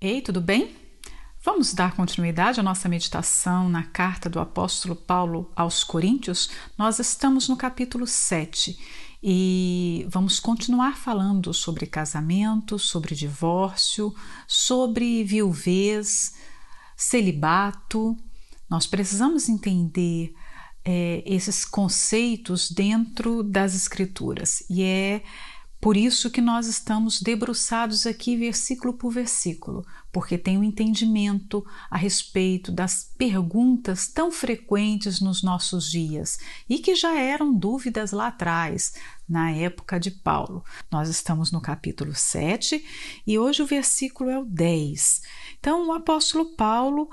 Ei, tudo bem? Vamos dar continuidade à nossa meditação na carta do apóstolo Paulo aos Coríntios? Nós estamos no capítulo 7 e vamos continuar falando sobre casamento, sobre divórcio, sobre viuvez, celibato. Nós precisamos entender é, esses conceitos dentro das Escrituras e é por isso que nós estamos debruçados aqui versículo por versículo, porque tem um entendimento a respeito das perguntas tão frequentes nos nossos dias e que já eram dúvidas lá atrás, na época de Paulo. Nós estamos no capítulo 7 e hoje o versículo é o 10. Então, o apóstolo Paulo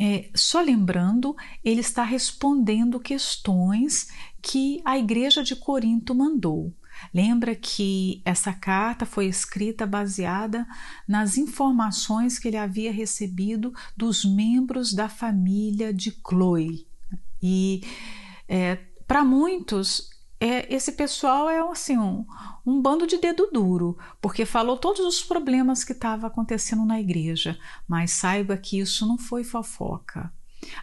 é, só lembrando, ele está respondendo questões que a igreja de Corinto mandou. Lembra que essa carta foi escrita baseada nas informações que ele havia recebido dos membros da família de Chloe. E é, para muitos, é, esse pessoal é assim um, um bando de dedo duro, porque falou todos os problemas que estavam acontecendo na igreja, mas saiba que isso não foi fofoca.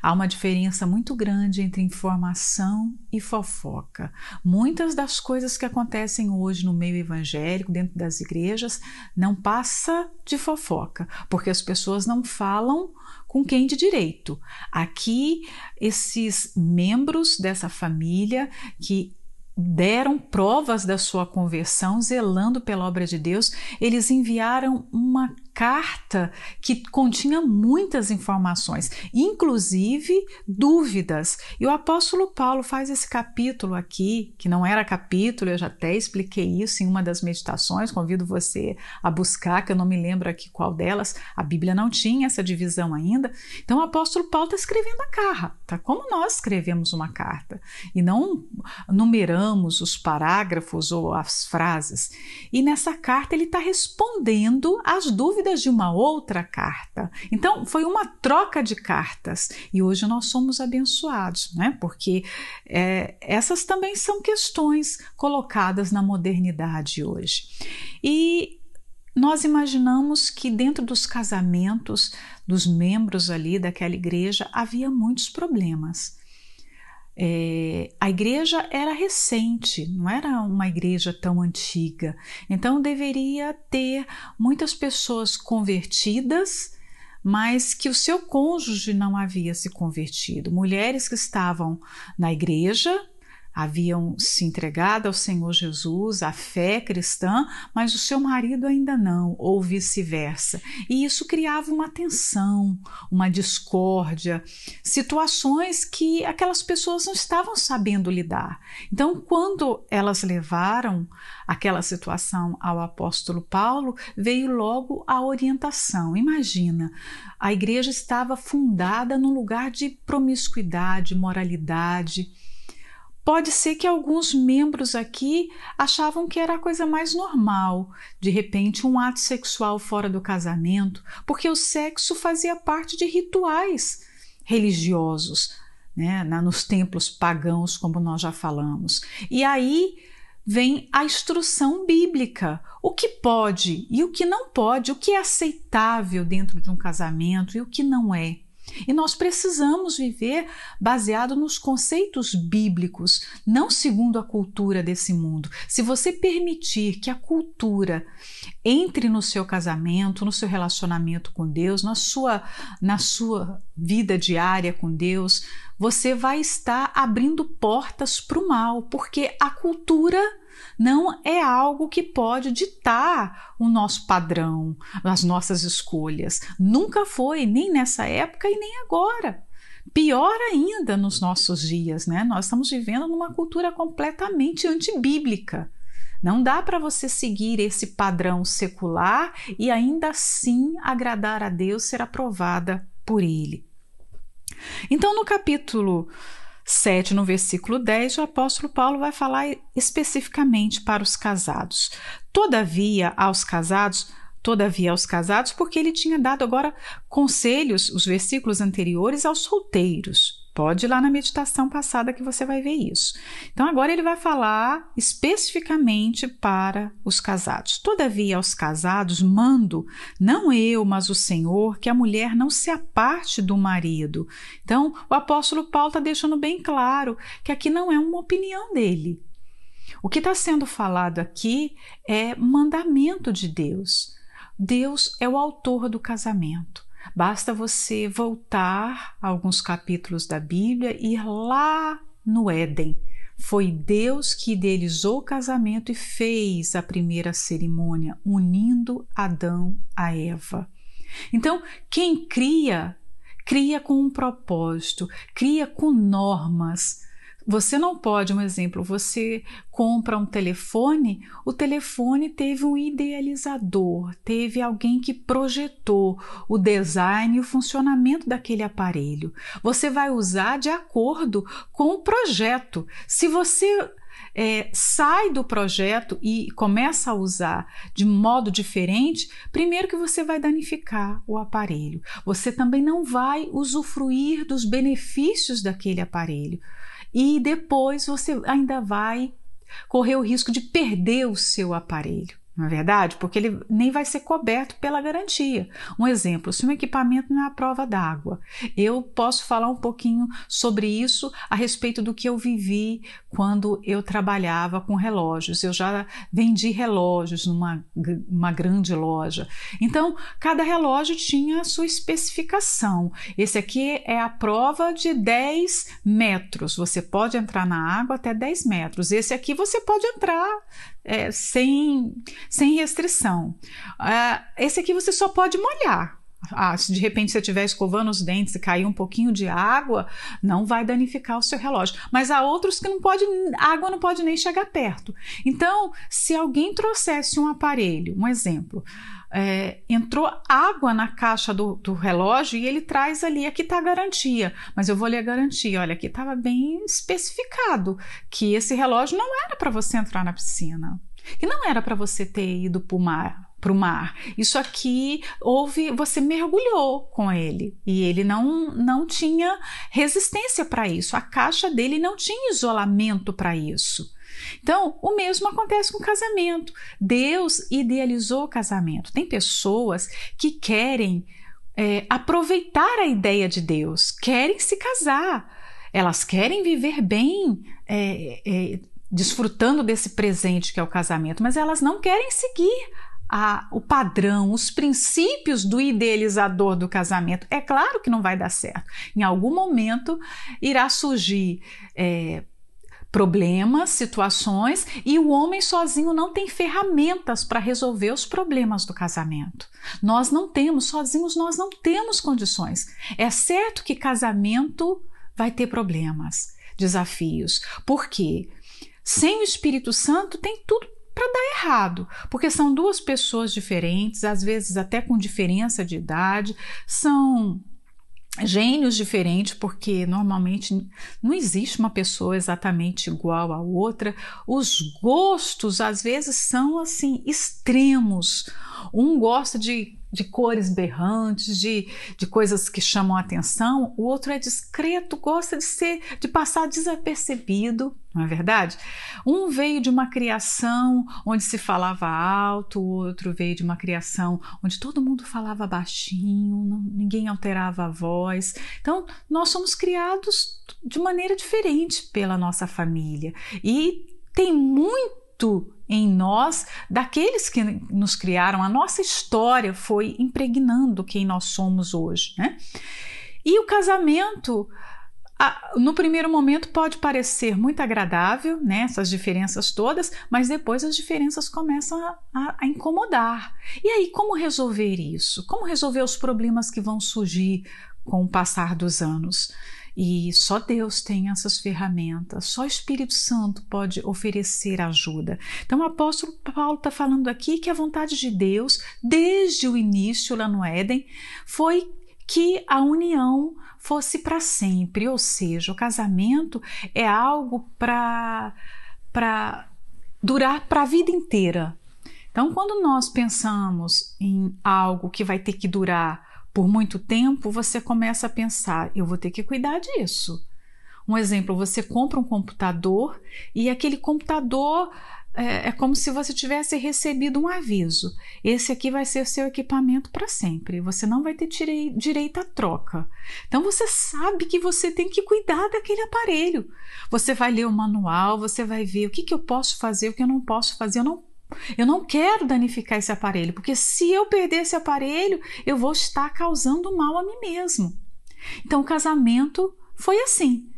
Há uma diferença muito grande entre informação e fofoca. Muitas das coisas que acontecem hoje no meio evangélico, dentro das igrejas, não passa de fofoca, porque as pessoas não falam com quem de direito. Aqui, esses membros dessa família que deram provas da sua conversão, zelando pela obra de Deus, eles enviaram uma carta que continha muitas informações, inclusive dúvidas. E o apóstolo Paulo faz esse capítulo aqui, que não era capítulo, eu já até expliquei isso em uma das meditações, convido você a buscar, que eu não me lembro aqui qual delas, a Bíblia não tinha essa divisão ainda. Então o apóstolo Paulo está escrevendo a carta, como nós escrevemos uma carta, e não numeramos os parágrafos ou as frases. E nessa carta ele está respondendo às dúvidas de uma outra carta. Então, foi uma troca de cartas e hoje nós somos abençoados, né? Porque é, essas também são questões colocadas na modernidade hoje. E nós imaginamos que dentro dos casamentos dos membros ali daquela igreja havia muitos problemas. É, a igreja era recente, não era uma igreja tão antiga, então deveria ter muitas pessoas convertidas, mas que o seu cônjuge não havia se convertido. Mulheres que estavam na igreja, haviam se entregado ao Senhor Jesus, à fé cristã, mas o seu marido ainda não, ou vice-versa. E isso criava uma tensão, uma discórdia, situações que aquelas pessoas não estavam sabendo lidar. Então, quando elas levaram aquela situação ao apóstolo Paulo, veio logo a orientação. Imagina, a igreja estava fundada num lugar de promiscuidade, moralidade Pode ser que alguns membros aqui achavam que era a coisa mais normal, de repente, um ato sexual fora do casamento, porque o sexo fazia parte de rituais religiosos, né, nos templos pagãos, como nós já falamos. E aí vem a instrução bíblica: o que pode e o que não pode, o que é aceitável dentro de um casamento e o que não é. E nós precisamos viver baseado nos conceitos bíblicos, não segundo a cultura desse mundo. Se você permitir que a cultura entre no seu casamento, no seu relacionamento com Deus, na sua, na sua vida diária com Deus, você vai estar abrindo portas para o mal, porque a cultura não é algo que pode ditar o nosso padrão, as nossas escolhas. Nunca foi, nem nessa época e nem agora. Pior ainda nos nossos dias, né? Nós estamos vivendo numa cultura completamente antibíblica. Não dá para você seguir esse padrão secular e ainda assim agradar a Deus, ser aprovada por Ele. Então, no capítulo 7, no versículo 10, o apóstolo Paulo vai falar especificamente para os casados. Todavia, aos casados, todavia aos casados, porque ele tinha dado agora conselhos, os versículos anteriores, aos solteiros. Pode ir lá na meditação passada que você vai ver isso. Então, agora ele vai falar especificamente para os casados. Todavia, aos casados, mando, não eu, mas o Senhor, que a mulher não se aparte do marido. Então, o apóstolo Paulo está deixando bem claro que aqui não é uma opinião dele. O que está sendo falado aqui é mandamento de Deus. Deus é o autor do casamento. Basta você voltar a alguns capítulos da Bíblia e ir lá no Éden. Foi Deus que idealizou o casamento e fez a primeira cerimônia, unindo Adão a Eva. Então, quem cria, cria com um propósito, cria com normas, você não pode, um exemplo, você compra um telefone, o telefone teve um idealizador, teve alguém que projetou o design e o funcionamento daquele aparelho. Você vai usar de acordo com o projeto. Se você é, sai do projeto e começa a usar de modo diferente, primeiro que você vai danificar o aparelho. Você também não vai usufruir dos benefícios daquele aparelho e depois você ainda vai correr o risco de perder o seu aparelho não é verdade? Porque ele nem vai ser coberto pela garantia. Um exemplo: se um equipamento não é a prova d'água, eu posso falar um pouquinho sobre isso a respeito do que eu vivi quando eu trabalhava com relógios. Eu já vendi relógios numa uma grande loja. Então, cada relógio tinha a sua especificação. Esse aqui é a prova de 10 metros. Você pode entrar na água até 10 metros. Esse aqui você pode entrar é, sem, sem restrição. Uh, esse aqui você só pode molhar. Ah, se de repente você estiver escovando os dentes e cair um pouquinho de água, não vai danificar o seu relógio. Mas há outros que não pode, a água não pode nem chegar perto. Então, se alguém trouxesse um aparelho, um exemplo, é, entrou água na caixa do, do, relógio e ele traz ali, aqui está a garantia, mas eu vou ler a garantia. Olha, aqui estava bem especificado que esse relógio não era para você entrar na piscina, que não era para você ter ido para o mar. Para o mar. Isso aqui houve, você mergulhou com ele e ele não, não tinha resistência para isso. A caixa dele não tinha isolamento para isso. Então, o mesmo acontece com o casamento. Deus idealizou o casamento. Tem pessoas que querem é, aproveitar a ideia de Deus, querem se casar, elas querem viver bem. É, é, desfrutando desse presente que é o casamento, mas elas não querem seguir a, o padrão, os princípios do idealizador do casamento. É claro que não vai dar certo. Em algum momento irá surgir é, problemas, situações, e o homem sozinho não tem ferramentas para resolver os problemas do casamento. Nós não temos, sozinhos nós não temos condições. É certo que casamento vai ter problemas, desafios. Por quê? Sem o Espírito Santo tem tudo para dar errado, porque são duas pessoas diferentes, às vezes até com diferença de idade, são gênios diferentes, porque normalmente não existe uma pessoa exatamente igual à outra. Os gostos às vezes são assim extremos. Um gosta de de cores berrantes, de, de coisas que chamam a atenção, o outro é discreto, gosta de ser, de passar desapercebido, não é verdade? Um veio de uma criação onde se falava alto, o outro veio de uma criação onde todo mundo falava baixinho, não, ninguém alterava a voz. Então, nós somos criados de maneira diferente pela nossa família e tem muito em nós daqueles que nos criaram. A nossa história foi impregnando quem nós somos hoje, né? E o casamento, no primeiro momento, pode parecer muito agradável, né? Essas diferenças todas, mas depois as diferenças começam a, a, a incomodar. E aí, como resolver isso? Como resolver os problemas que vão surgir com o passar dos anos? E só Deus tem essas ferramentas, só o Espírito Santo pode oferecer ajuda. Então, o apóstolo Paulo está falando aqui que a vontade de Deus, desde o início lá no Éden, foi que a união fosse para sempre, ou seja, o casamento é algo para durar para a vida inteira. Então, quando nós pensamos em algo que vai ter que durar por muito tempo, você começa a pensar: eu vou ter que cuidar disso. Um exemplo, você compra um computador e aquele computador é, é, como se você tivesse recebido um aviso. Esse aqui vai ser o seu equipamento para sempre. Você não vai ter direi direito à troca. Então você sabe que você tem que cuidar daquele aparelho. Você vai ler o manual, você vai ver o que, que eu posso fazer, o que eu não posso fazer. Eu não, eu não quero danificar esse aparelho, porque se eu perder esse aparelho, eu vou estar causando mal a mim mesmo. Então o casamento foi assim.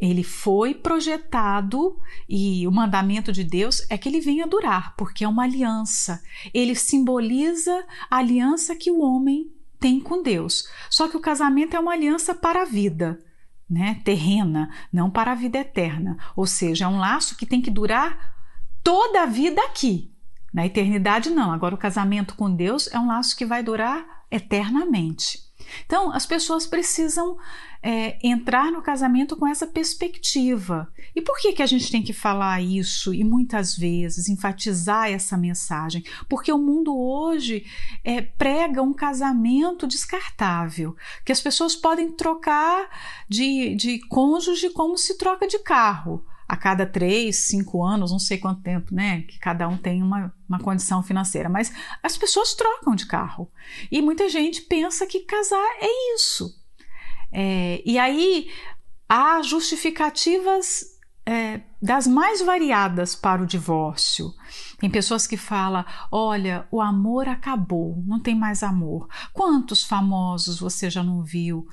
Ele foi projetado e o mandamento de Deus é que ele venha durar, porque é uma aliança. Ele simboliza a aliança que o homem tem com Deus. Só que o casamento é uma aliança para a vida, né? Terrena, não para a vida eterna. Ou seja, é um laço que tem que durar toda a vida aqui. Na eternidade, não. Agora, o casamento com Deus é um laço que vai durar eternamente. Então, as pessoas precisam é, entrar no casamento com essa perspectiva. E por que, que a gente tem que falar isso e muitas vezes enfatizar essa mensagem? Porque o mundo hoje é, prega um casamento descartável, que as pessoas podem trocar de, de cônjuge como se troca de carro a cada três, cinco anos, não sei quanto tempo, né? Que cada um tem uma, uma condição financeira, mas as pessoas trocam de carro. E muita gente pensa que casar é isso. É, e aí há justificativas é, das mais variadas para o divórcio. Tem pessoas que falam: olha, o amor acabou, não tem mais amor. Quantos famosos você já não viu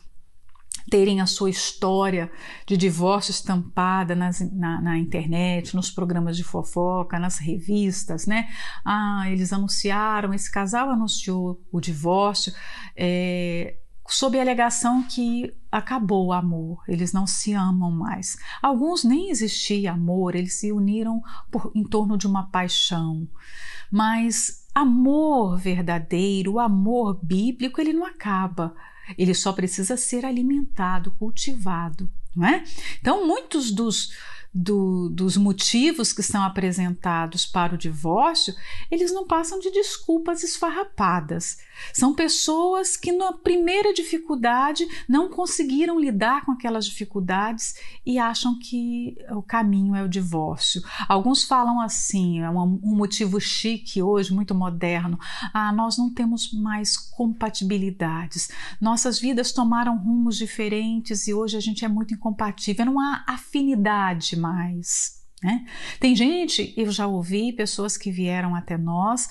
terem a sua história de divórcio estampada nas, na, na, internet, nos programas de fofoca, nas revistas, né? Ah, eles anunciaram, esse casal anunciou o divórcio é, sob a alegação que acabou o amor, eles não se amam mais. Alguns nem existia amor, eles se uniram por, em torno de uma paixão. Mas amor verdadeiro, o amor bíblico, ele não acaba ele só precisa ser alimentado, cultivado, não é? Então, muitos dos do, dos motivos que são apresentados para o divórcio, eles não passam de desculpas esfarrapadas. São pessoas que, na primeira dificuldade, não conseguiram lidar com aquelas dificuldades e acham que o caminho é o divórcio. Alguns falam assim, é um, motivo chique hoje, muito moderno: ah, nós não temos mais compatibilidades, nossas vidas tomaram rumos diferentes e hoje a gente é muito incompatível, não há afinidade mais. Né? Tem gente, eu já ouvi pessoas que vieram até nós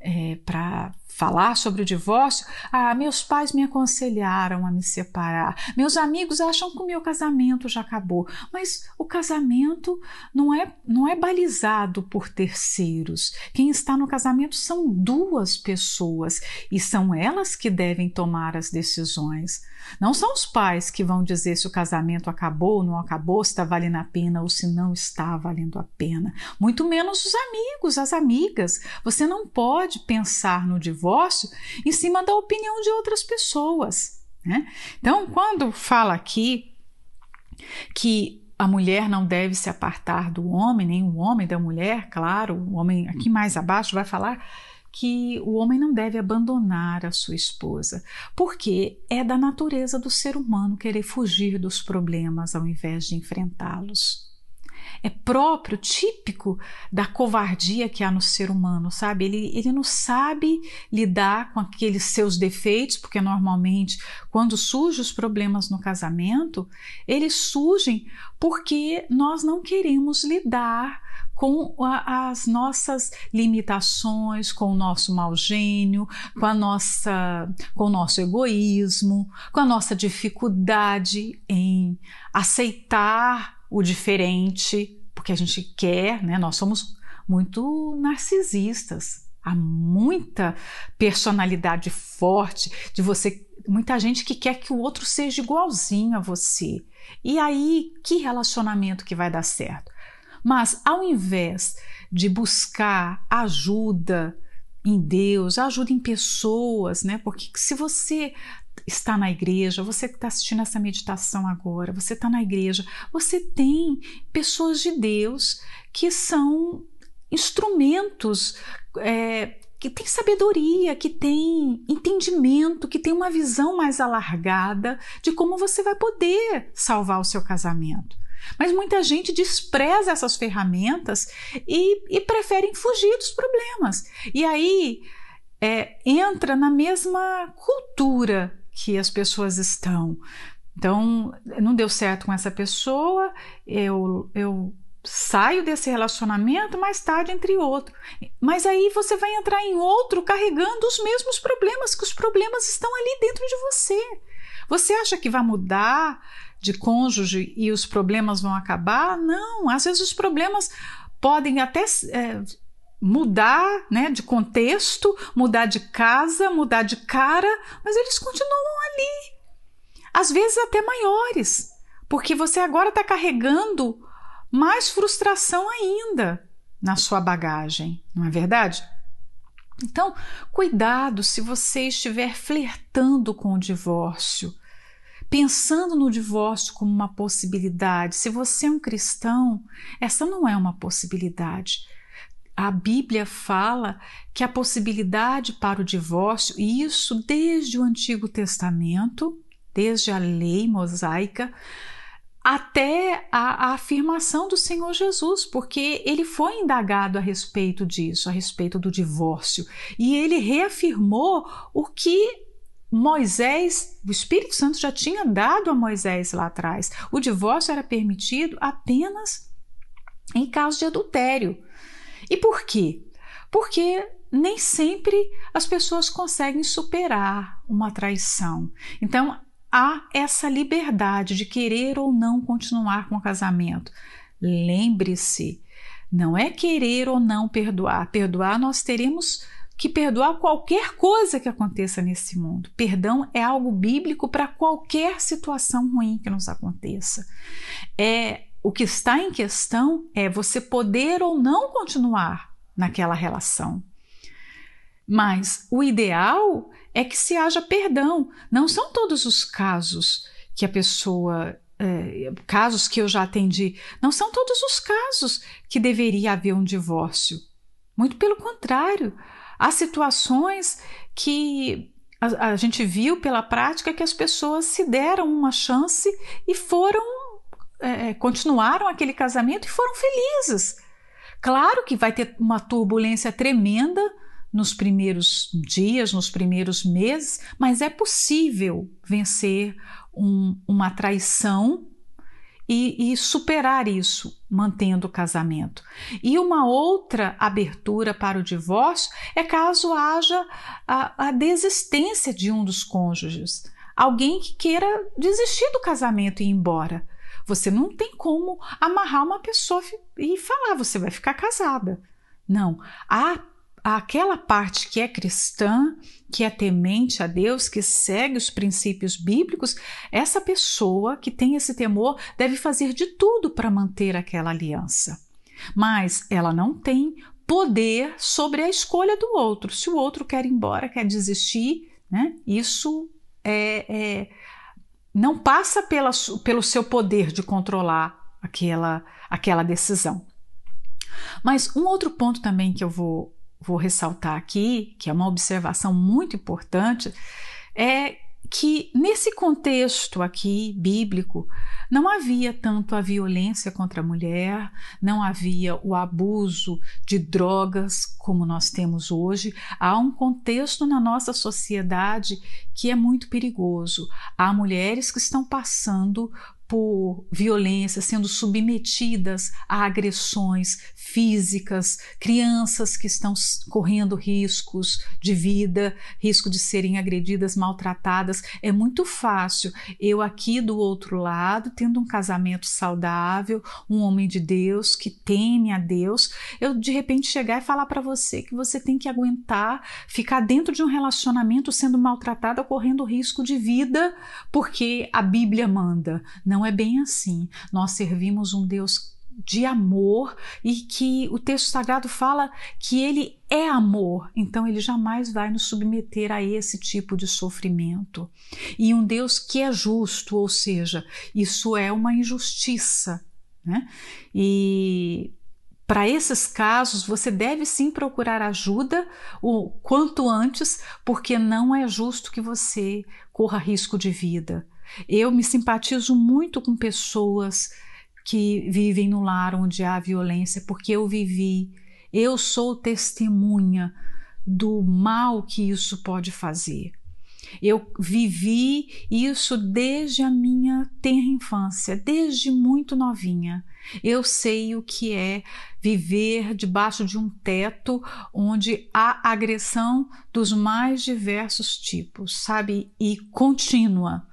é, para falar sobre o divórcio, ah, meus pais me aconselharam a me separar, meus amigos acham que o meu casamento já acabou, mas o casamento não é, não é balizado por terceiros. Quem está no casamento são duas pessoas e são elas que devem tomar as decisões. Não são os pais que vão dizer se o casamento acabou ou não acabou, se está valendo a pena ou se não está valendo a pena. Muito menos os amigos, as amigas. Você não pode pensar no divórcio em cima da opinião de outras pessoas. Né? Então, quando fala aqui que a mulher não deve se apartar do homem, nem o homem da mulher, claro, o homem aqui mais abaixo vai falar que o homem não deve abandonar a sua esposa, porque é da natureza do ser humano querer fugir dos problemas ao invés de enfrentá-los é próprio, típico da covardia que há no ser humano, sabe? Ele, ele não sabe lidar com aqueles seus defeitos, porque normalmente, quando surgem os problemas no casamento, eles surgem porque nós não queremos lidar com a, as nossas limitações, com o nosso mau gênio, com a nossa, com o nosso egoísmo, com a nossa dificuldade em aceitar o diferente, porque a gente quer, né? Nós somos muito narcisistas. Há muita personalidade forte de você, muita gente que quer que o outro seja igualzinho a você. E aí, que relacionamento que vai dar certo? Mas ao invés de buscar ajuda em Deus, ajuda em pessoas, né? Porque se você está na igreja, você que está assistindo essa meditação agora, você está na igreja, você tem pessoas de Deus que são instrumentos é, que tem sabedoria, que tem entendimento, que tem uma visão mais alargada de como você vai poder salvar o seu casamento. Mas muita gente despreza essas ferramentas e, e preferem fugir dos problemas. E aí é, entra na mesma cultura que as pessoas estão. Então, não deu certo com essa pessoa, eu, eu saio desse relacionamento, mais tarde entre outro. Mas aí você vai entrar em outro carregando os mesmos problemas, que os problemas estão ali dentro de você. Você acha que vai mudar de cônjuge e os problemas vão acabar? Não, às vezes os problemas podem até é, mudar né, de contexto, mudar de casa, mudar de cara, mas eles continuam ali. Às vezes até maiores, porque você agora está carregando mais frustração ainda na sua bagagem, não é verdade? Então, cuidado se você estiver flertando com o divórcio, pensando no divórcio como uma possibilidade. Se você é um cristão, essa não é uma possibilidade. A Bíblia fala que a possibilidade para o divórcio, e isso desde o Antigo Testamento, desde a lei mosaica, até a, a, afirmação do Senhor Jesus, porque ele foi indagado a respeito disso, a respeito do divórcio, e ele reafirmou o que Moisés, o Espírito Santo já tinha dado a Moisés lá atrás. O divórcio era permitido apenas em caso de adultério. E por quê? Porque nem sempre as pessoas conseguem superar uma traição. Então, há essa liberdade de querer ou não continuar com o casamento. Lembre-se, não é querer ou não perdoar. Perdoar nós teremos que perdoar qualquer coisa que aconteça nesse mundo. Perdão é algo bíblico para qualquer situação ruim que nos aconteça. É o que está em questão é você poder ou não continuar naquela relação. Mas o ideal é que se haja perdão. Não são todos os casos que a pessoa. É, casos que eu já atendi, não são todos os casos que deveria haver um divórcio. Muito pelo contrário, há situações que a, a gente viu pela prática que as pessoas se deram uma chance e foram. É, continuaram aquele casamento e foram felizes. Claro que vai ter uma turbulência tremenda nos primeiros dias, nos primeiros meses, mas é possível vencer um, uma traição e, e, superar isso, mantendo o casamento. E uma outra abertura para o divórcio é caso haja a, a desistência de um dos cônjuges, alguém que queira desistir do casamento e ir embora. Você não tem como amarrar uma pessoa e falar, você vai ficar casada. Não, há aquela parte que é cristã, que é temente a Deus, que segue os princípios bíblicos, essa pessoa que tem esse temor deve fazer de tudo para manter aquela aliança. Mas ela não tem poder sobre a escolha do outro. Se o outro quer ir embora, quer desistir, né? isso é, é não passa pela, pelo seu poder de controlar aquela, aquela decisão. Mas um outro ponto também que eu vou vou ressaltar aqui, que é uma observação muito importante, é que nesse contexto aqui bíblico não havia tanto a violência contra a mulher, não havia o abuso de drogas como nós temos hoje. Há um contexto na nossa sociedade que é muito perigoso. Há mulheres que estão passando por violência, sendo submetidas a agressões físicas, crianças que estão correndo riscos de vida, risco de serem agredidas, maltratadas. É muito fácil eu aqui do outro lado, tendo um casamento saudável, um homem de Deus que teme a Deus, eu de repente chegar e falar para você que você tem que aguentar ficar dentro de um relacionamento sendo maltratada, correndo risco de vida, porque a Bíblia manda. Não é bem assim. Nós servimos um Deus de amor e que o texto sagrado fala que ele é amor, então ele jamais vai nos submeter a esse tipo de sofrimento. E um Deus que é justo, ou seja, isso é uma injustiça. Né? E Para esses casos, você deve sim procurar ajuda o quanto antes, porque não é justo que você corra risco de vida. Eu me simpatizo muito com pessoas que vivem no lar onde há violência, porque eu vivi, eu sou testemunha do mal que isso pode fazer. Eu vivi isso desde a minha tenra infância, desde muito novinha. Eu sei o que é viver debaixo de um teto onde há agressão dos mais diversos tipos, sabe? E contínua.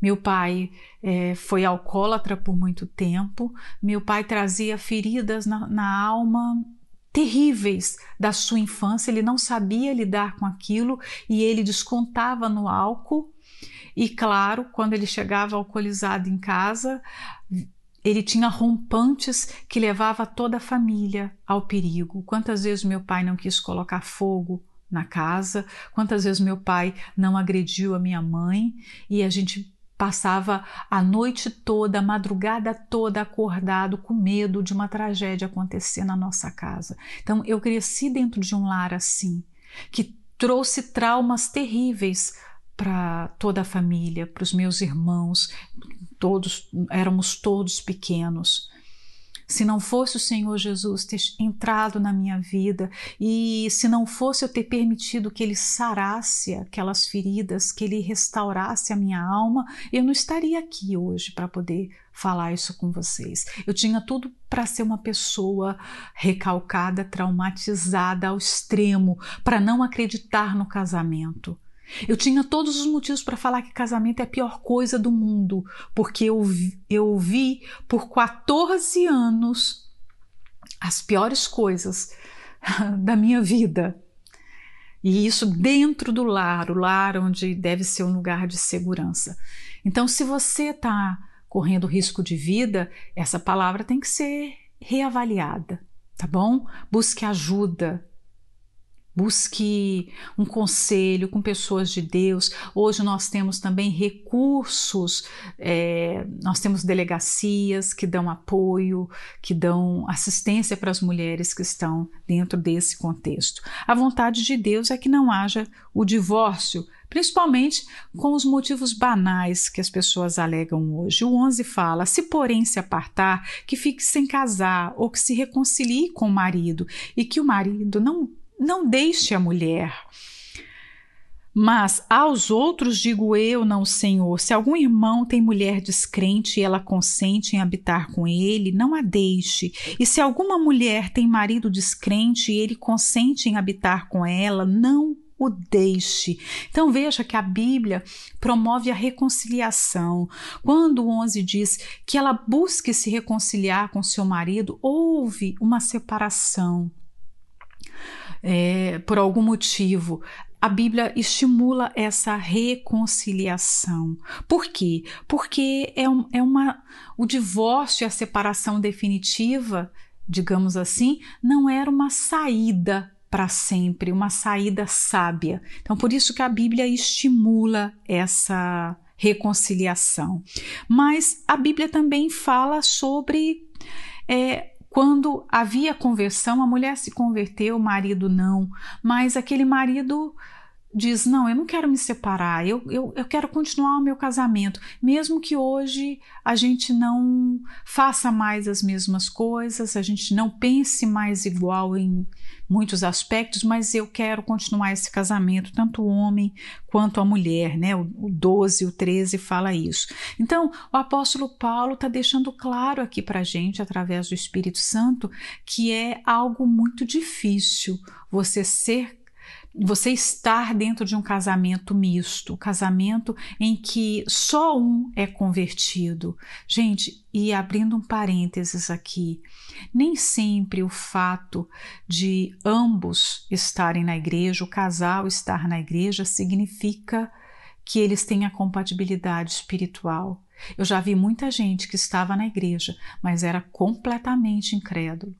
Meu pai é, foi alcoólatra por muito tempo, meu pai trazia feridas na, na alma terríveis da sua infância, ele não sabia lidar com aquilo e ele descontava no álcool. E claro, quando ele chegava alcoolizado em casa, ele tinha rompantes que levava toda a família ao perigo. Quantas vezes meu pai não quis colocar fogo na casa, quantas vezes meu pai não agrediu a minha mãe e a gente Passava a noite toda, a madrugada toda acordado com medo de uma tragédia acontecer na nossa casa. Então eu cresci dentro de um lar assim, que trouxe traumas terríveis para toda a família, para os meus irmãos, todos éramos todos pequenos se não fosse o Senhor Jesus ter entrado na minha vida e se não fosse eu ter permitido que Ele sarasse aquelas feridas, que Ele restaurasse a minha alma, eu não estaria aqui hoje para poder falar isso com vocês. Eu tinha tudo para ser uma pessoa recalcada, traumatizada ao extremo, para não acreditar no casamento. Eu tinha todos os motivos para falar que casamento é a pior coisa do mundo, porque eu, eu vi por 14 anos as piores coisas da minha vida. E isso dentro do lar, o lar onde deve ser um lugar de segurança. Então, se você está correndo risco de vida, essa palavra tem que ser reavaliada, tá bom? Busque ajuda, Busque um conselho com pessoas de Deus. Hoje nós temos também recursos, é, nós temos delegacias que dão apoio, que dão assistência para as mulheres que estão dentro desse contexto. A vontade de Deus é que não haja o divórcio, principalmente com os motivos banais que as pessoas alegam hoje. O 11 fala: se porém se apartar, que fique sem casar ou que se reconcilie com o marido e que o marido não não deixe a mulher. Mas aos outros digo eu, não Senhor, se algum irmão tem mulher descrente e ela consente em habitar com ele, não a deixe. E se alguma mulher tem marido descrente e ele consente em habitar com ela, não o deixe. Então veja que a Bíblia promove a reconciliação. Quando o 11 diz que ela busque se reconciliar com seu marido, houve uma separação é, por algum motivo, a Bíblia estimula essa reconciliação. Por quê? Porque é, um, é uma, o divórcio e a separação definitiva, digamos assim, não era uma saída para sempre, uma saída sábia. Então, por isso que a Bíblia estimula essa reconciliação. Mas a Bíblia também fala sobre é, quando havia conversão, a mulher se converteu, o marido não, mas aquele marido diz: Não, eu não quero me separar, eu, eu, eu quero continuar o meu casamento, mesmo que hoje a gente não faça mais as mesmas coisas, a gente não pense mais igual em muitos aspectos, mas eu quero continuar esse casamento, tanto o homem quanto a mulher, né? O, o 12, o 13 fala isso. Então, o apóstolo Paulo está deixando claro aqui para a gente, através do Espírito Santo, que é algo muito difícil você ser você estar dentro de um casamento misto, casamento em que só um é convertido. Gente, e abrindo um parênteses aqui, nem sempre o fato de ambos estarem na igreja, o casal estar na igreja, significa que eles têm a compatibilidade espiritual. Eu já vi muita gente que estava na igreja, mas era completamente incrédulo.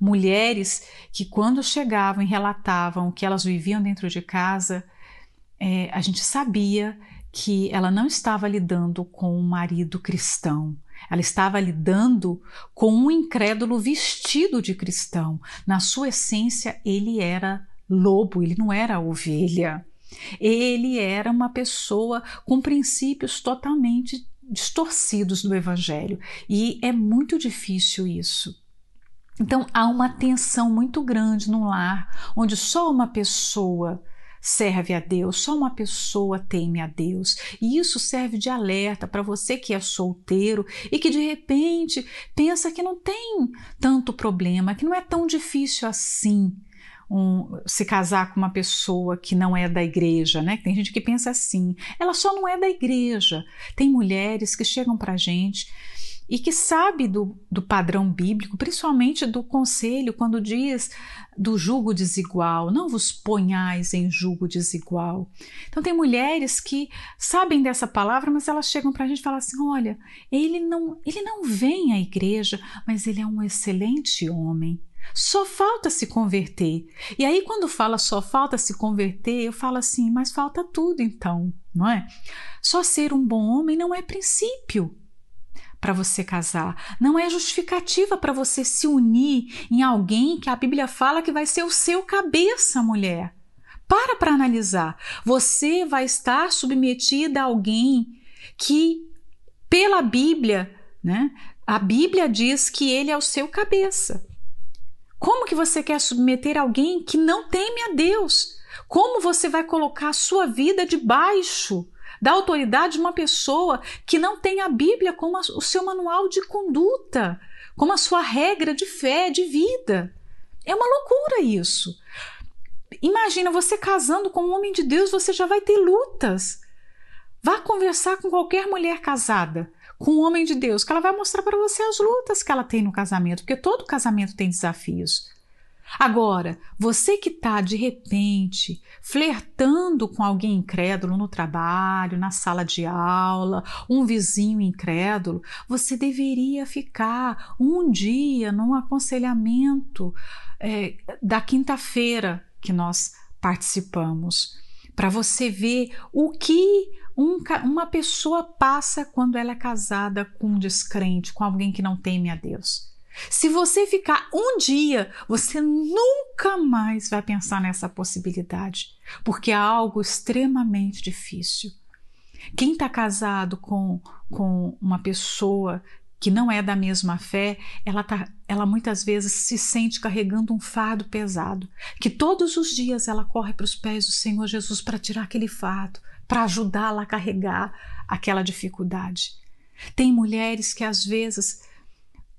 Mulheres que, quando chegavam e relatavam o que elas viviam dentro de casa, é, a gente sabia que ela não estava lidando com um marido cristão, Ela estava lidando com um incrédulo vestido de cristão. Na sua essência, ele era lobo, ele não era ovelha. Ele era uma pessoa com princípios totalmente distorcidos do evangelho. E é muito difícil isso. Então há uma tensão muito grande no lar, onde só uma pessoa serve a Deus, só uma pessoa teme a Deus. E isso serve de alerta para você que é solteiro e que de repente pensa que não tem tanto problema, que não é tão difícil assim. Um, se casar com uma pessoa que não é da igreja, né? Tem gente que pensa assim, ela só não é da igreja. Tem mulheres que chegam para gente e que sabe do, do padrão bíblico, principalmente do conselho, quando diz do jugo desigual, não vos ponhais em jugo desigual. Então, tem mulheres que sabem dessa palavra, mas elas chegam para a gente e falam assim: olha, ele não, ele não vem à igreja, mas ele é um excelente homem. Só falta se converter. E aí, quando fala só falta se converter, eu falo assim, mas falta tudo então, não é? Só ser um bom homem não é princípio para você casar, não é justificativa para você se unir em alguém que a Bíblia fala que vai ser o seu cabeça, mulher. Para para analisar. Você vai estar submetida a alguém que, pela Bíblia, né? A Bíblia diz que ele é o seu cabeça. Como que você quer submeter alguém que não teme a Deus? Como você vai colocar a sua vida debaixo da autoridade de uma pessoa que não tem a Bíblia como o seu manual de conduta, como a sua regra de fé, de vida. É uma loucura isso. Imagina você casando com um homem de Deus, você já vai ter lutas. Vá conversar com qualquer mulher casada, com um homem de Deus, que ela vai mostrar para você as lutas que ela tem no casamento, porque todo casamento tem desafios. Agora, você que está de repente flertando com alguém incrédulo no trabalho, na sala de aula, um vizinho incrédulo, você deveria ficar um dia num aconselhamento é, da quinta-feira que nós participamos, para você ver o que um, uma pessoa passa quando ela é casada com um descrente, com alguém que não teme a Deus. Se você ficar um dia, você nunca mais vai pensar nessa possibilidade, porque é algo extremamente difícil. Quem está casado com, com uma pessoa que não é da mesma fé, ela, tá, ela muitas vezes se sente carregando um fardo pesado, que todos os dias ela corre para os pés do Senhor Jesus para tirar aquele fardo, para ajudá-la a carregar aquela dificuldade. Tem mulheres que às vezes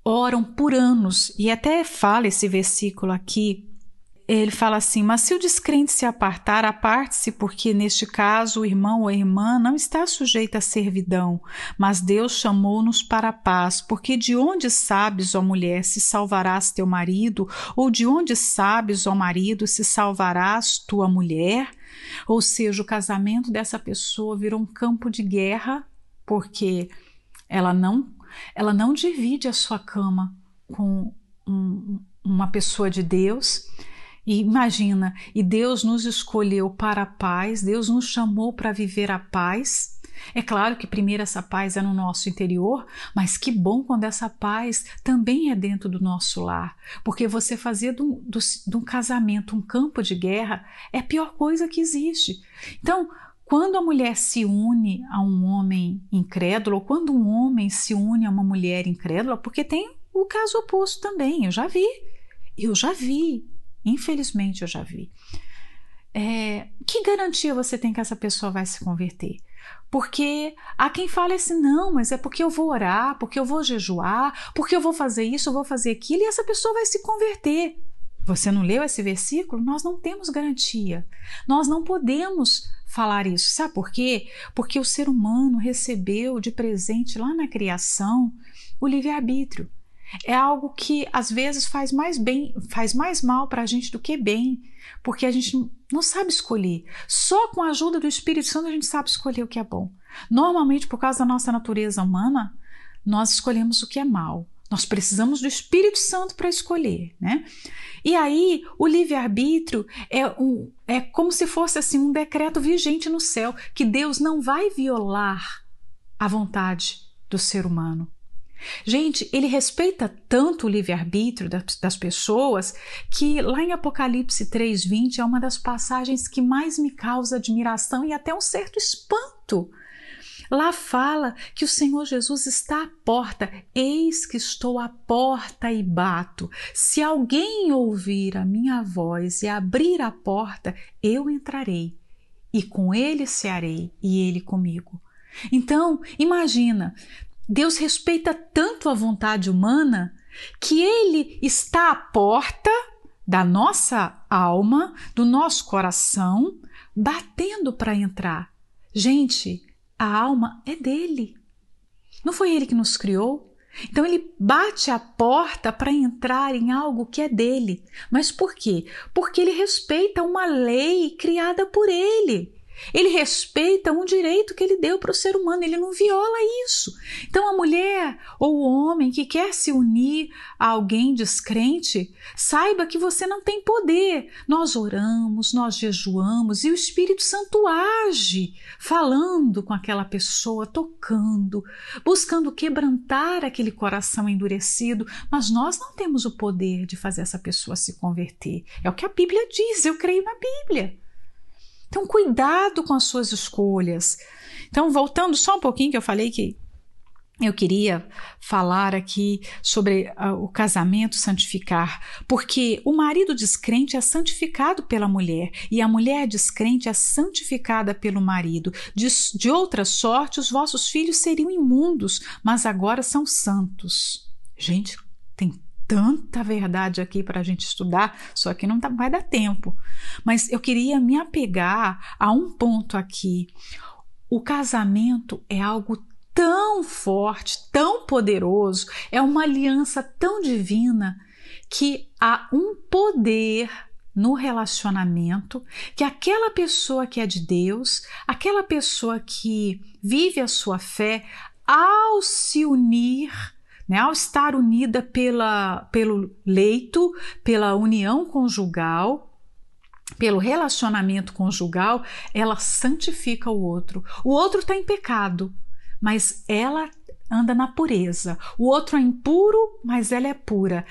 oram por anos, e até fala esse versículo aqui. Ele fala assim: Mas se o descrente se apartar, aparte-se, porque neste caso o irmão ou a irmã não está sujeito à servidão, mas Deus chamou-nos para a paz. Porque de onde sabes, ó mulher, se salvarás teu marido, ou de onde sabes, ó marido, se salvarás tua mulher? Ou seja, o casamento dessa pessoa virou um campo de guerra, porque ela não ela não divide a sua cama com um, uma pessoa de Deus. E imagina, e Deus nos escolheu para a paz, Deus nos chamou para viver a paz. É claro que primeiro essa paz é no nosso interior, mas que bom quando essa paz também é dentro do nosso lar, porque você fazer de um, de um casamento um campo de guerra é a pior coisa que existe. Então, quando a mulher se une a um homem incrédulo, ou quando um homem se une a uma mulher incrédula, porque tem o caso oposto também, eu já vi, eu já vi, infelizmente eu já vi. É, que garantia você tem que essa pessoa vai se converter? Porque há quem fale assim, não, mas é porque eu vou orar, porque eu vou jejuar, porque eu vou fazer isso, eu vou fazer aquilo, e essa pessoa vai se converter. Você não leu esse versículo? Nós não temos garantia. Nós não podemos falar isso. Sabe por quê? Porque o ser humano recebeu de presente lá na criação o livre-arbítrio. É algo que às vezes faz mais bem, faz mais mal para a gente do que bem, porque a gente não sabe escolher. Só com a ajuda do Espírito Santo a gente sabe escolher o que é bom. Normalmente, por causa da nossa natureza humana, nós escolhemos o que é mal. Nós precisamos do Espírito Santo para escolher, né? E aí, o livre-arbítrio é, um, é como se fosse assim um decreto vigente no céu, que Deus não vai violar a vontade do ser humano. Gente, ele respeita tanto o livre-arbítrio das, das, pessoas que lá em Apocalipse 3:20 é uma das passagens que mais me causa admiração e até um certo espanto. Lá fala que o Senhor Jesus está à porta. Eis que estou à porta e bato. Se alguém ouvir a minha voz e abrir a porta, eu entrarei e com ele cearei e ele comigo. Então, imagina, Deus respeita tanto a vontade humana que ele está à porta da nossa alma, do nosso coração, batendo para entrar. Gente, a alma é dele. Não foi ele que nos criou? Então ele bate a porta para entrar em algo que é dele. Mas por quê? Porque ele respeita uma lei criada por ele. Ele respeita um direito que ele deu para o ser humano, ele não viola isso. Então, a mulher ou o homem que quer se unir a alguém descrente, saiba que você não tem poder. Nós oramos, nós jejuamos e o Espírito Santo age, falando com aquela pessoa, tocando, buscando quebrantar aquele coração endurecido, mas nós não temos o poder de fazer essa pessoa se converter. É o que a Bíblia diz, eu creio na Bíblia. Então, cuidado com as suas escolhas. Então, voltando só um pouquinho, que eu falei que eu queria falar aqui sobre uh, o casamento santificar, porque o marido descrente é santificado pela mulher e a mulher descrente é santificada pelo marido. De, de outra sorte, os vossos filhos seriam imundos, mas agora são santos. Gente, tanta verdade aqui para a gente estudar, só que não tá, vai dar tempo. Mas eu queria me apegar a um ponto aqui. O casamento é algo tão forte, tão poderoso, é uma aliança tão divina que há um poder no relacionamento que aquela pessoa que é de Deus, aquela pessoa que vive a sua fé, ao se unir né? Ao estar unida pela, pelo leito, pela união conjugal, pelo relacionamento conjugal, ela santifica o outro. O outro está em pecado, mas ela anda na pureza. O outro é impuro, mas ela é pura.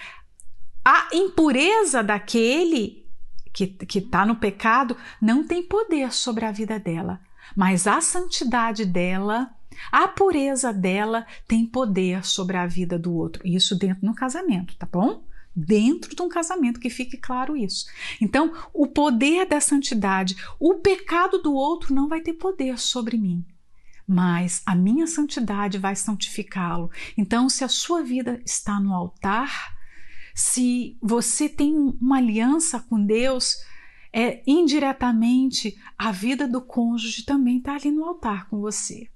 A impureza daquele que está no pecado não tem poder sobre a vida dela, mas a santidade dela a pureza dela tem poder sobre a vida do outro. Isso dentro do casamento, tá bom? Dentro de um casamento, que fique claro isso. Então, o poder da santidade, o pecado do outro não vai ter poder sobre mim, mas a minha santidade vai santificá-lo. Então, se a sua vida está no altar, se você tem uma aliança com Deus, é indiretamente a vida do cônjuge também está ali no altar com você.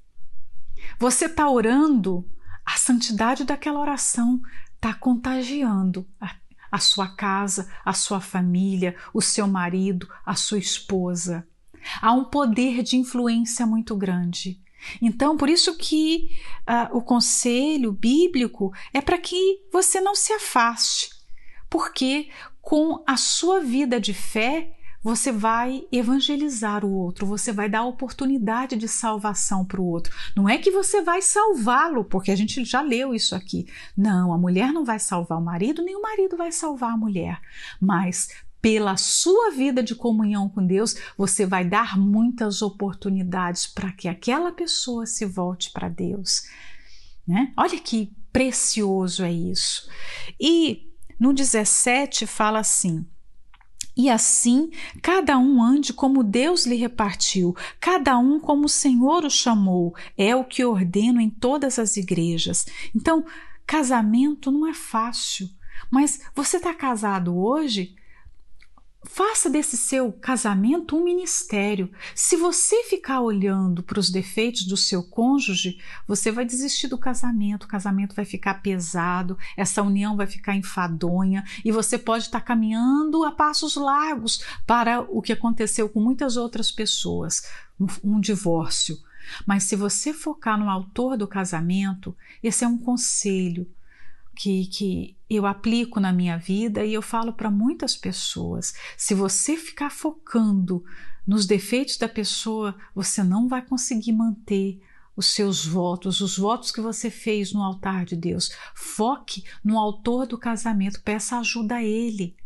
Você está orando, a santidade daquela oração está contagiando a, a sua casa, a sua família, o seu marido, a sua esposa. Há um poder de influência muito grande. Então, por isso que uh, o conselho bíblico é para que você não se afaste, porque com a sua vida de fé você vai evangelizar o outro, você vai dar oportunidade de salvação para o outro. Não é que você vai salvá-lo, porque a gente já leu isso aqui. Não, a mulher não vai salvar o marido, nem o marido vai salvar a mulher. Mas pela sua vida de comunhão com Deus, você vai dar muitas oportunidades para que aquela pessoa se volte para Deus. Né? Olha que precioso é isso. E no 17 fala assim: e assim, cada um ande como Deus lhe repartiu, cada um como o Senhor o chamou. É o que ordeno em todas as igrejas. Então, casamento não é fácil. Mas você está casado hoje? Faça desse seu casamento um ministério. Se você ficar olhando para os defeitos do seu cônjuge, você vai desistir do casamento, o casamento vai ficar pesado, essa união vai ficar enfadonha e você pode estar caminhando a passos largos para o que aconteceu com muitas outras pessoas um, um divórcio. Mas se você focar no autor do casamento, esse é um conselho que, que eu aplico na minha vida e eu falo para muitas pessoas: se você ficar focando nos defeitos da pessoa, você não vai conseguir manter os seus votos, os votos que você fez no altar de Deus. Foque no autor do casamento, peça ajuda a ele.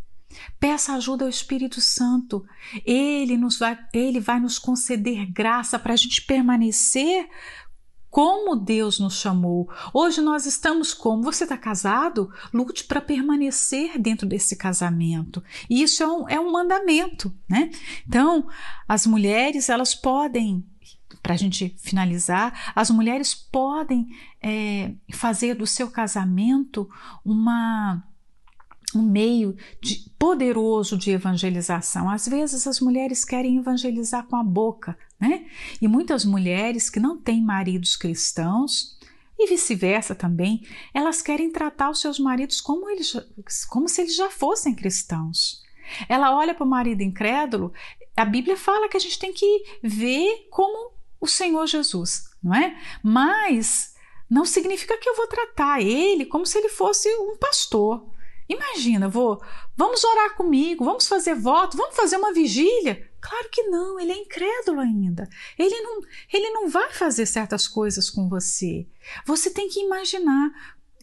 Peça ajuda ao Espírito Santo. Ele nos vai, ele vai nos conceder graça para a gente permanecer como Deus nos chamou. Hoje nós estamos como? Você está casado? Lute para permanecer dentro desse casamento. E isso é um, é um mandamento, né? Então, as mulheres, elas podem para a gente finalizar, as mulheres podem é, fazer do seu casamento uma um meio de, poderoso de evangelização. Às vezes as mulheres querem evangelizar com a boca, né? E muitas mulheres que não têm maridos cristãos e vice-versa também, elas querem tratar os seus maridos como, eles, como se eles já fossem cristãos. Ela olha para o marido incrédulo, a Bíblia fala que a gente tem que ver como o Senhor Jesus, não é? Mas não significa que eu vou tratar ele como se ele fosse um pastor. Imagina, vou, vamos orar comigo, vamos fazer voto, vamos fazer uma vigília. Claro que não, ele é incrédulo ainda. Ele não, ele não vai fazer certas coisas com você. Você tem que imaginar.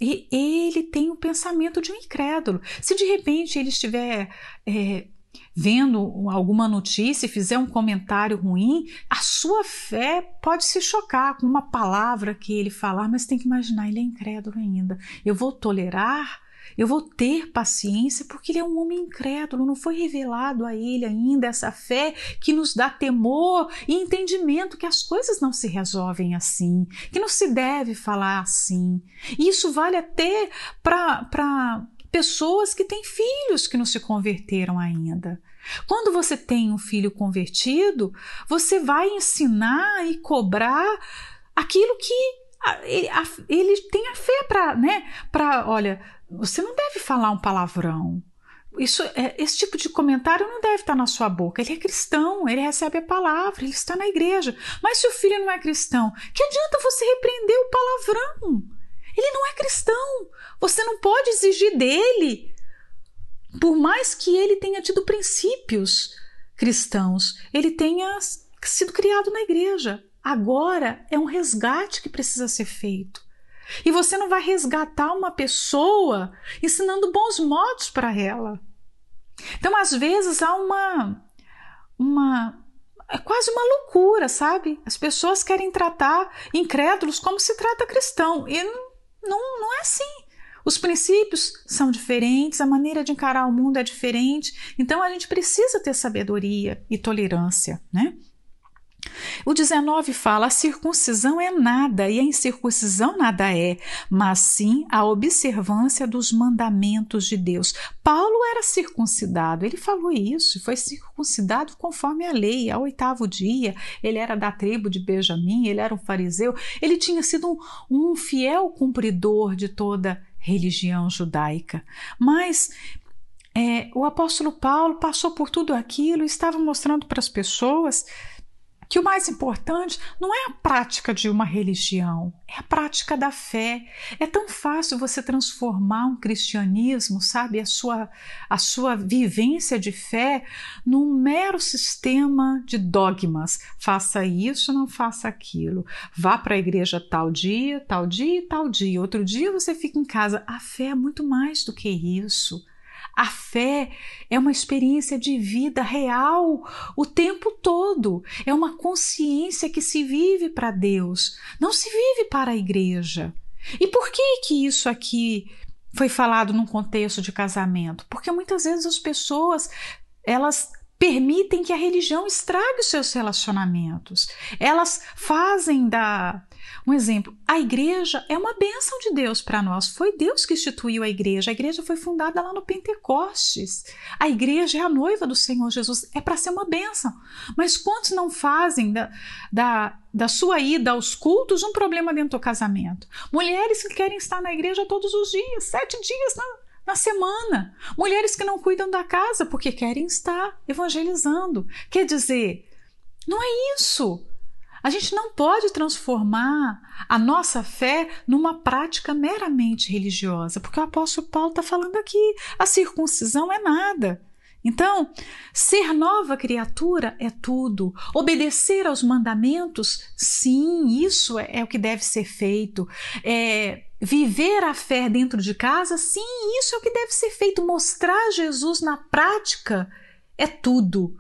E ele tem o pensamento de um incrédulo. Se de repente ele estiver é, vendo alguma notícia e fizer um comentário ruim, a sua fé pode se chocar com uma palavra que ele falar, mas tem que imaginar, ele é incrédulo ainda. Eu vou tolerar eu vou ter paciência porque ele é um homem incrédulo, não foi revelado a ele ainda essa fé que nos dá temor e entendimento que as coisas não se resolvem assim, que não se deve falar assim. E isso vale até para pessoas que têm filhos que não se converteram ainda. Quando você tem um filho convertido, você vai ensinar e cobrar aquilo que ele, tem a fé para, né? Para, olha, você não deve falar um palavrão. Isso, é, esse tipo de comentário não deve estar na sua boca. Ele é cristão, ele recebe a palavra, ele está na igreja. Mas se o filho não é cristão, que adianta você repreender o palavrão? Ele não é cristão. Você não pode exigir dele, por mais que ele tenha tido princípios cristãos, ele tenha sido criado na igreja. Agora é um resgate que precisa ser feito. E você não vai resgatar uma pessoa ensinando bons modos para ela. Então, às vezes, há uma. uma é quase uma loucura, sabe? As pessoas querem tratar incrédulos como se trata cristão. E não, não, não é assim. Os princípios são diferentes, a maneira de encarar o mundo é diferente. Então, a gente precisa ter sabedoria e tolerância, né? O 19 fala: a circuncisão é nada e a incircuncisão nada é, mas sim a observância dos mandamentos de Deus. Paulo era circuncidado, ele falou isso, foi circuncidado conforme a lei, ao oitavo dia. Ele era da tribo de Benjamim, ele era um fariseu, ele tinha sido um, um fiel cumpridor de toda religião judaica. Mas é, o apóstolo Paulo passou por tudo aquilo e estava mostrando para as pessoas que o mais importante não é a prática de uma religião, é a prática da fé. É tão fácil você transformar um cristianismo, sabe, a sua, a sua vivência de fé, num mero sistema de dogmas. Faça isso, não faça aquilo. Vá para a igreja tal dia, tal dia e tal dia. Outro dia você fica em casa. A fé é muito mais do que isso. A fé é uma experiência de vida real o tempo todo. É uma consciência que se vive para Deus, não se vive para a igreja. E por que que isso aqui foi falado num contexto de casamento? Porque muitas vezes as pessoas elas permitem que a religião estrague os seus relacionamentos. Elas fazem da. Um exemplo, a igreja é uma bênção de Deus para nós. Foi Deus que instituiu a igreja. A igreja foi fundada lá no Pentecostes. A igreja é a noiva do Senhor Jesus. É para ser uma bênção. Mas quantos não fazem da, da, da sua ida aos cultos um problema dentro do casamento? Mulheres que querem estar na igreja todos os dias, sete dias na, na semana. Mulheres que não cuidam da casa porque querem estar evangelizando. Quer dizer, não é isso. A gente não pode transformar a nossa fé numa prática meramente religiosa, porque o apóstolo Paulo está falando aqui: a circuncisão é nada Então, ser nova criatura é tudo. Obedecer aos mandamentos, sim, isso é, é o que deve ser feito. É, viver a fé dentro de casa, sim, isso é o que deve ser feito. Mostrar Jesus na prática é tudo.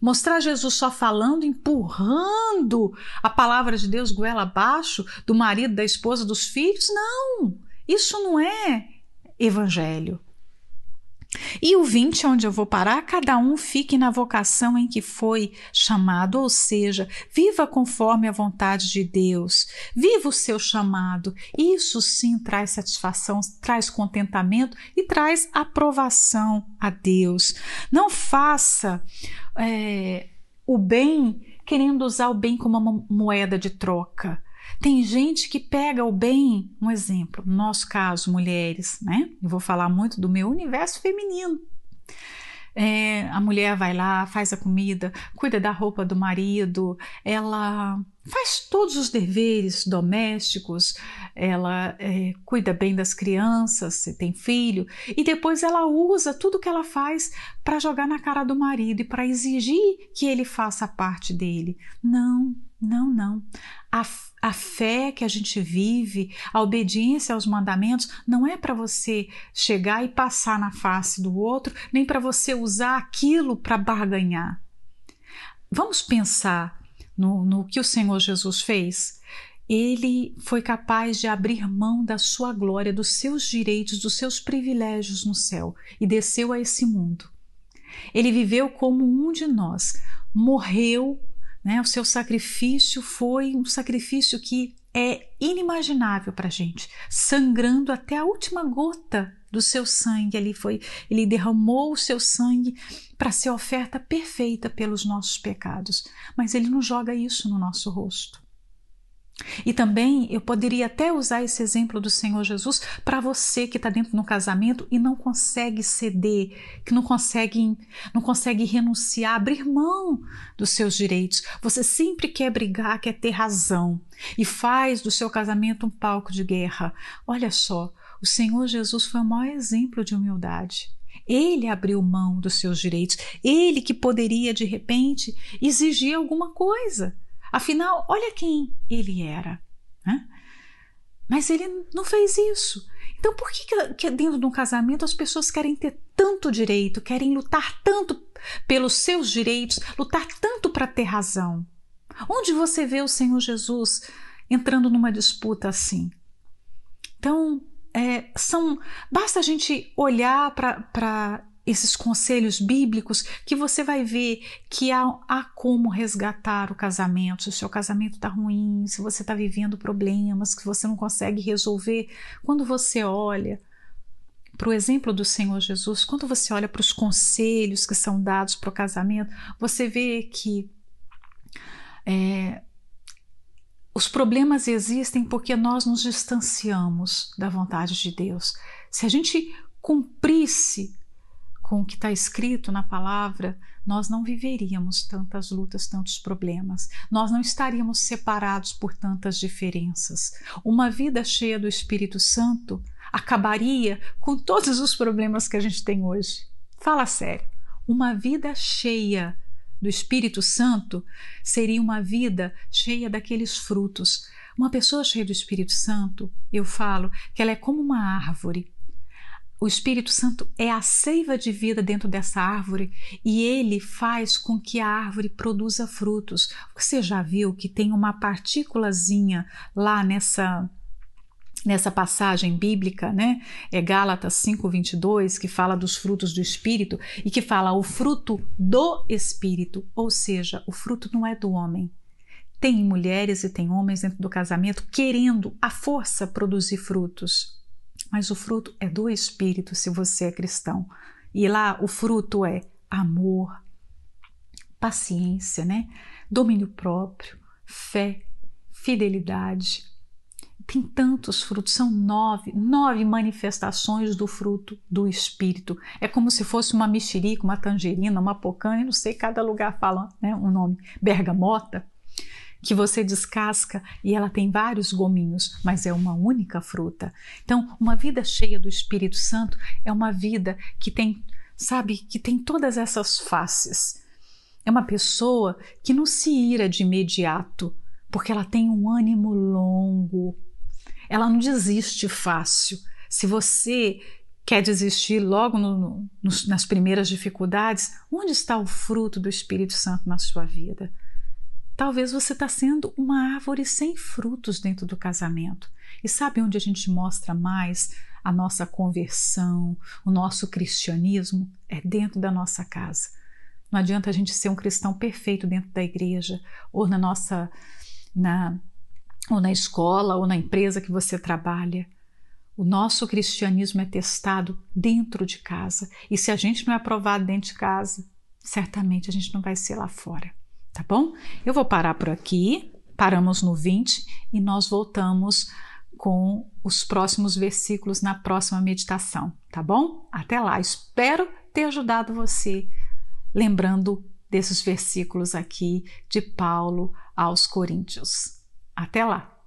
Mostrar Jesus só falando, empurrando a palavra de Deus goela abaixo do marido, da esposa, dos filhos, não. Isso não é evangelho. E o 20, onde eu vou parar, cada um fique na vocação em que foi chamado, ou seja, viva conforme a vontade de Deus, viva o seu chamado. Isso sim traz satisfação, traz contentamento e traz aprovação a Deus. Não faça é, o bem querendo usar o bem como uma moeda de troca. Tem gente que pega o bem, um exemplo, no nosso caso, mulheres, né? Eu vou falar muito do meu universo feminino. É, a mulher vai lá, faz a comida, cuida da roupa do marido, ela faz todos os deveres domésticos, ela é, cuida bem das crianças, se tem filho, e depois ela usa tudo que ela faz para jogar na cara do marido e para exigir que ele faça parte dele. Não, não, não. A, a fé que a gente vive, a obediência aos mandamentos, não é para você chegar e passar na face do outro, nem para você usar aquilo para barganhar. Vamos pensar no, no que o Senhor Jesus fez? Ele foi capaz de abrir mão da sua glória, dos seus direitos, dos seus privilégios no céu e desceu a esse mundo. Ele viveu como um de nós, morreu né? O seu sacrifício foi um sacrifício que é inimaginável para a gente, sangrando até a última gota do seu sangue. Ali foi, ele derramou o seu sangue para ser oferta perfeita pelos nossos pecados, mas ele não joga isso no nosso rosto. E também eu poderia até usar esse exemplo do Senhor Jesus para você que está dentro de um casamento e não consegue ceder, que não consegue, não consegue renunciar, abrir mão dos seus direitos. Você sempre quer brigar, quer ter razão e faz do seu casamento um palco de guerra. Olha só, o Senhor Jesus foi o maior exemplo de humildade. Ele abriu mão dos seus direitos, ele que poderia de repente exigir alguma coisa. Afinal, olha quem ele era. Né? Mas ele não fez isso. Então, por que, que dentro de um casamento as pessoas querem ter tanto direito, querem lutar tanto pelos seus direitos, lutar tanto para ter razão? Onde você vê o Senhor Jesus entrando numa disputa assim? Então, é, são basta a gente olhar para esses conselhos bíblicos que você vai ver que há, há como resgatar o casamento. Se o seu casamento está ruim, se você está vivendo problemas que você não consegue resolver, quando você olha para o exemplo do Senhor Jesus, quando você olha para os conselhos que são dados para o casamento, você vê que é, os problemas existem porque nós nos distanciamos da vontade de Deus. Se a gente cumprisse com o que está escrito na palavra, nós não viveríamos tantas lutas, tantos problemas, nós não estaríamos separados por tantas diferenças. Uma vida cheia do Espírito Santo acabaria com todos os problemas que a gente tem hoje. Fala sério. Uma vida cheia do Espírito Santo seria uma vida cheia daqueles frutos. Uma pessoa cheia do Espírito Santo, eu falo que ela é como uma árvore o Espírito Santo é a seiva de vida dentro dessa árvore e ele faz com que a árvore produza frutos. Você já viu que tem uma partículazinha lá nessa nessa passagem bíblica, né? É Gálatas 5:22, que fala dos frutos do espírito e que fala o fruto do espírito, ou seja, o fruto não é do homem. Tem mulheres e tem homens dentro do casamento querendo à força produzir frutos mas o fruto é do Espírito se você é cristão. E lá o fruto é amor, paciência, né? domínio próprio, fé, fidelidade. Tem tantos frutos, são nove, nove manifestações do fruto do Espírito. É como se fosse uma mexerica, uma tangerina, uma pocanha, não sei, cada lugar fala né, um nome, bergamota que você descasca e ela tem vários gominhos, mas é uma única fruta. Então, uma vida cheia do Espírito Santo é uma vida que tem sabe, que tem todas essas faces. É uma pessoa que não se ira de imediato, porque ela tem um ânimo longo. Ela não desiste fácil. Se você quer desistir logo no, no, nas primeiras dificuldades, onde está o fruto do Espírito Santo na sua vida? Talvez você está sendo uma árvore sem frutos dentro do casamento. E sabe onde a gente mostra mais a nossa conversão, o nosso cristianismo? É dentro da nossa casa. Não adianta a gente ser um cristão perfeito dentro da igreja ou na nossa na ou na escola ou na empresa que você trabalha. O nosso cristianismo é testado dentro de casa. E se a gente não é aprovado dentro de casa, certamente a gente não vai ser lá fora tá bom? Eu vou parar por aqui, paramos no 20 e nós voltamos com os próximos versículos na próxima meditação, tá bom? Até lá, espero ter ajudado você lembrando desses versículos aqui de Paulo aos Coríntios. Até lá!